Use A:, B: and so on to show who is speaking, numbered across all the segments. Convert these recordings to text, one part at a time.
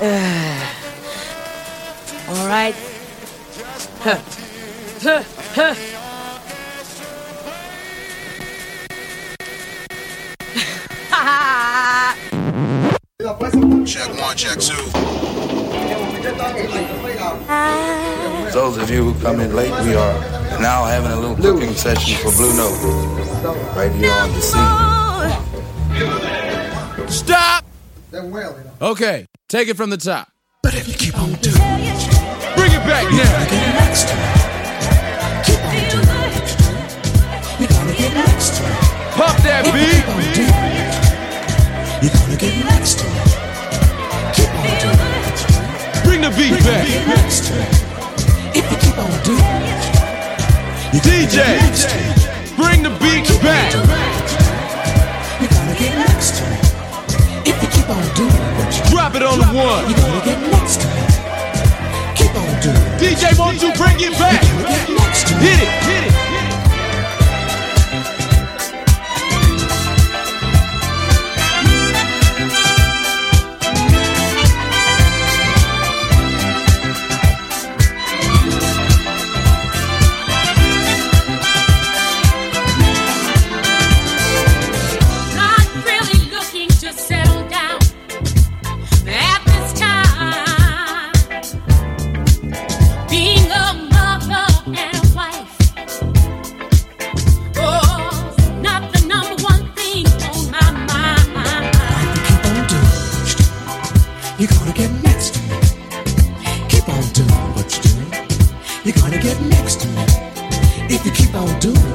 A: All right. Huh. Huh. Huh.
B: Check one, check two. Those of you who come in late, we are now having a little cooking session for Blue Note. Right here on the scene.
C: Stop! Okay, take it from the top.
D: But if you keep on doing it,
C: Bring it back now.
D: get next to it. Keep on doing do. You're gonna get next to it.
C: Pump that beat.
D: on doing it. You're gonna get next to it. Keep on doing do.
C: Bring the beat back.
D: next to it. If you keep on doing it, gonna
C: DJ,
D: get next to it.
C: bring the beat back.
D: Keep on doing what you
C: Drop it on the one.
D: you're gonna get next to it. Keep on doing it.
C: DJ, won't you bring it back?
D: You're gonna get next to it.
C: Hit it, hit it.
D: Gonna get next. Keep on doing what you do. You're gonna get next to me. If you keep on doing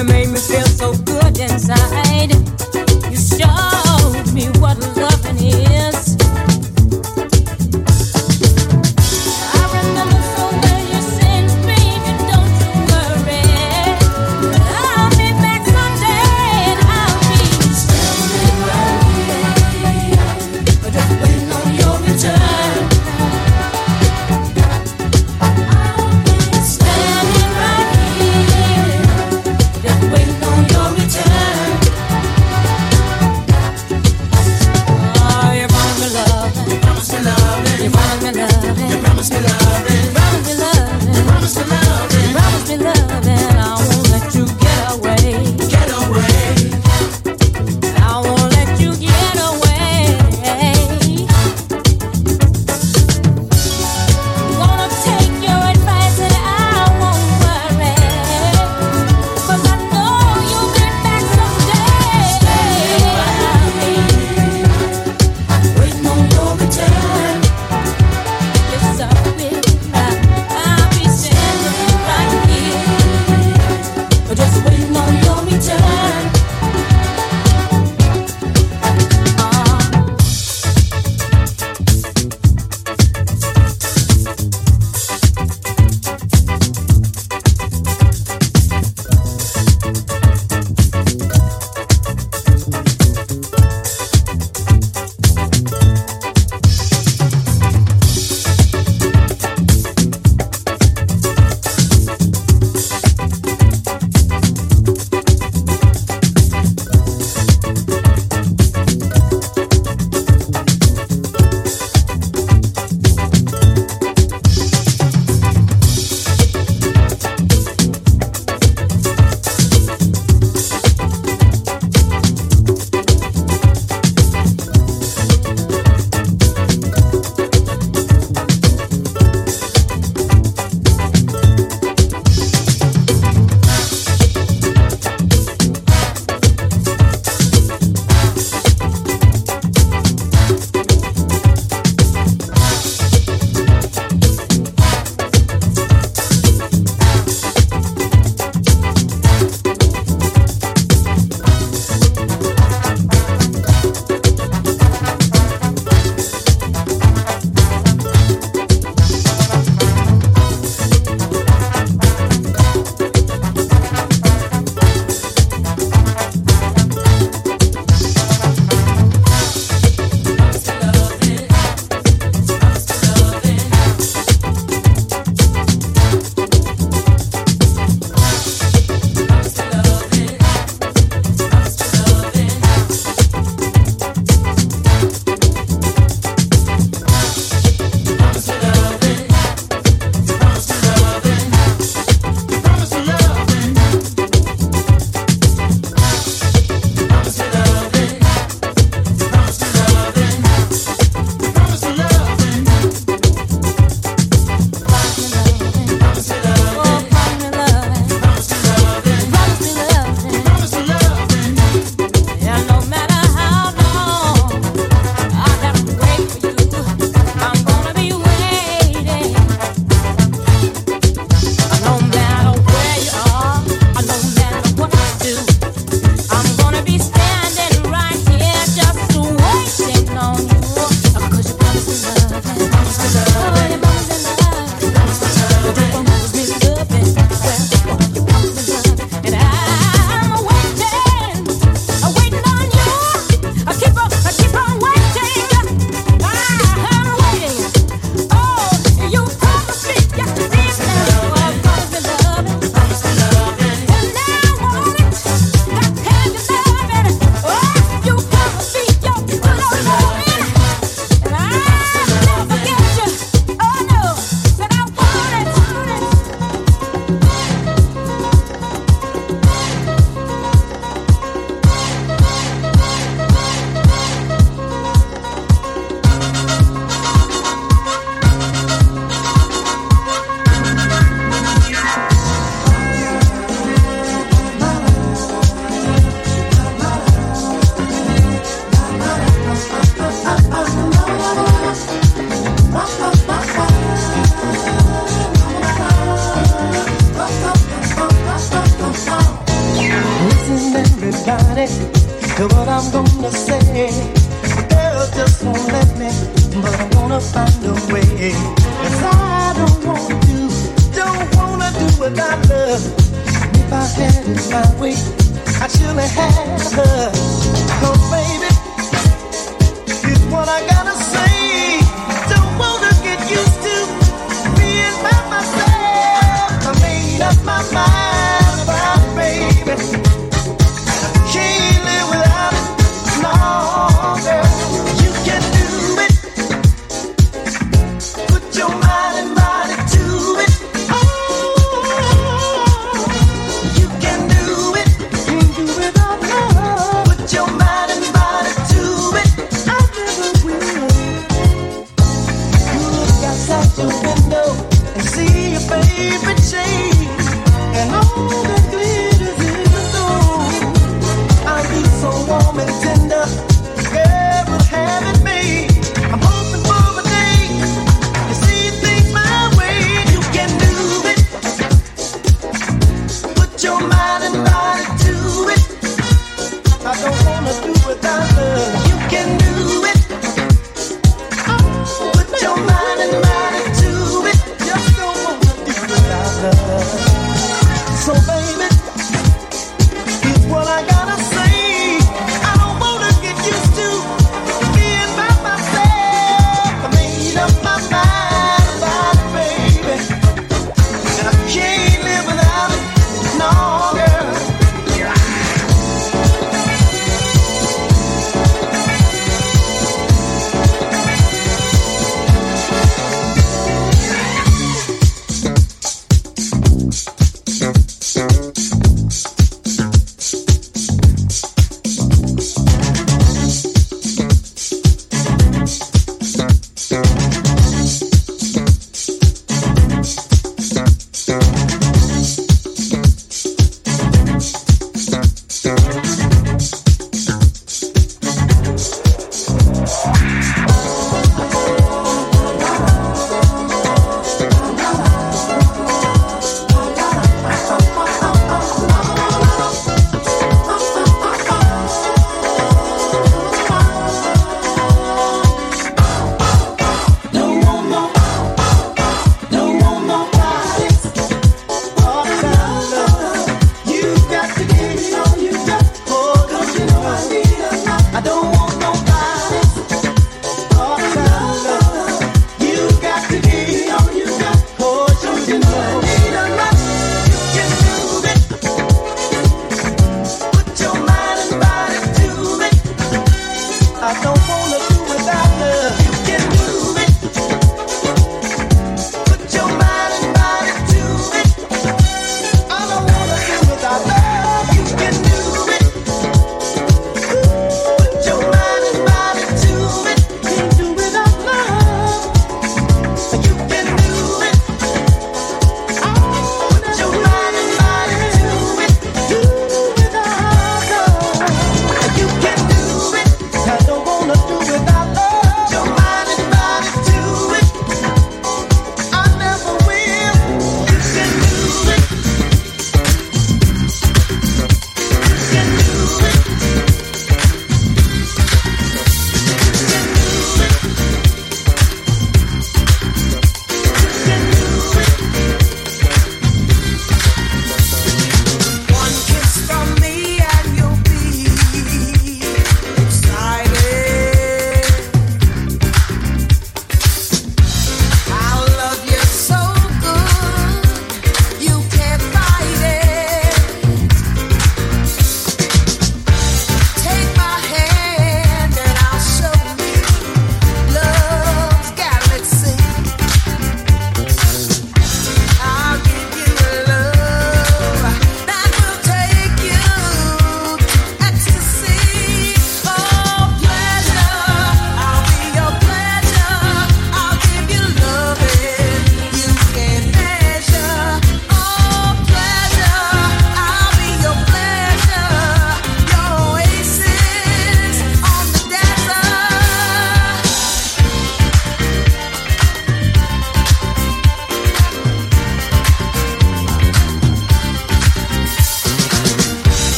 D: You made me
E: feel so good
F: inside. You
D: showed me what
G: loving is.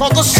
G: call the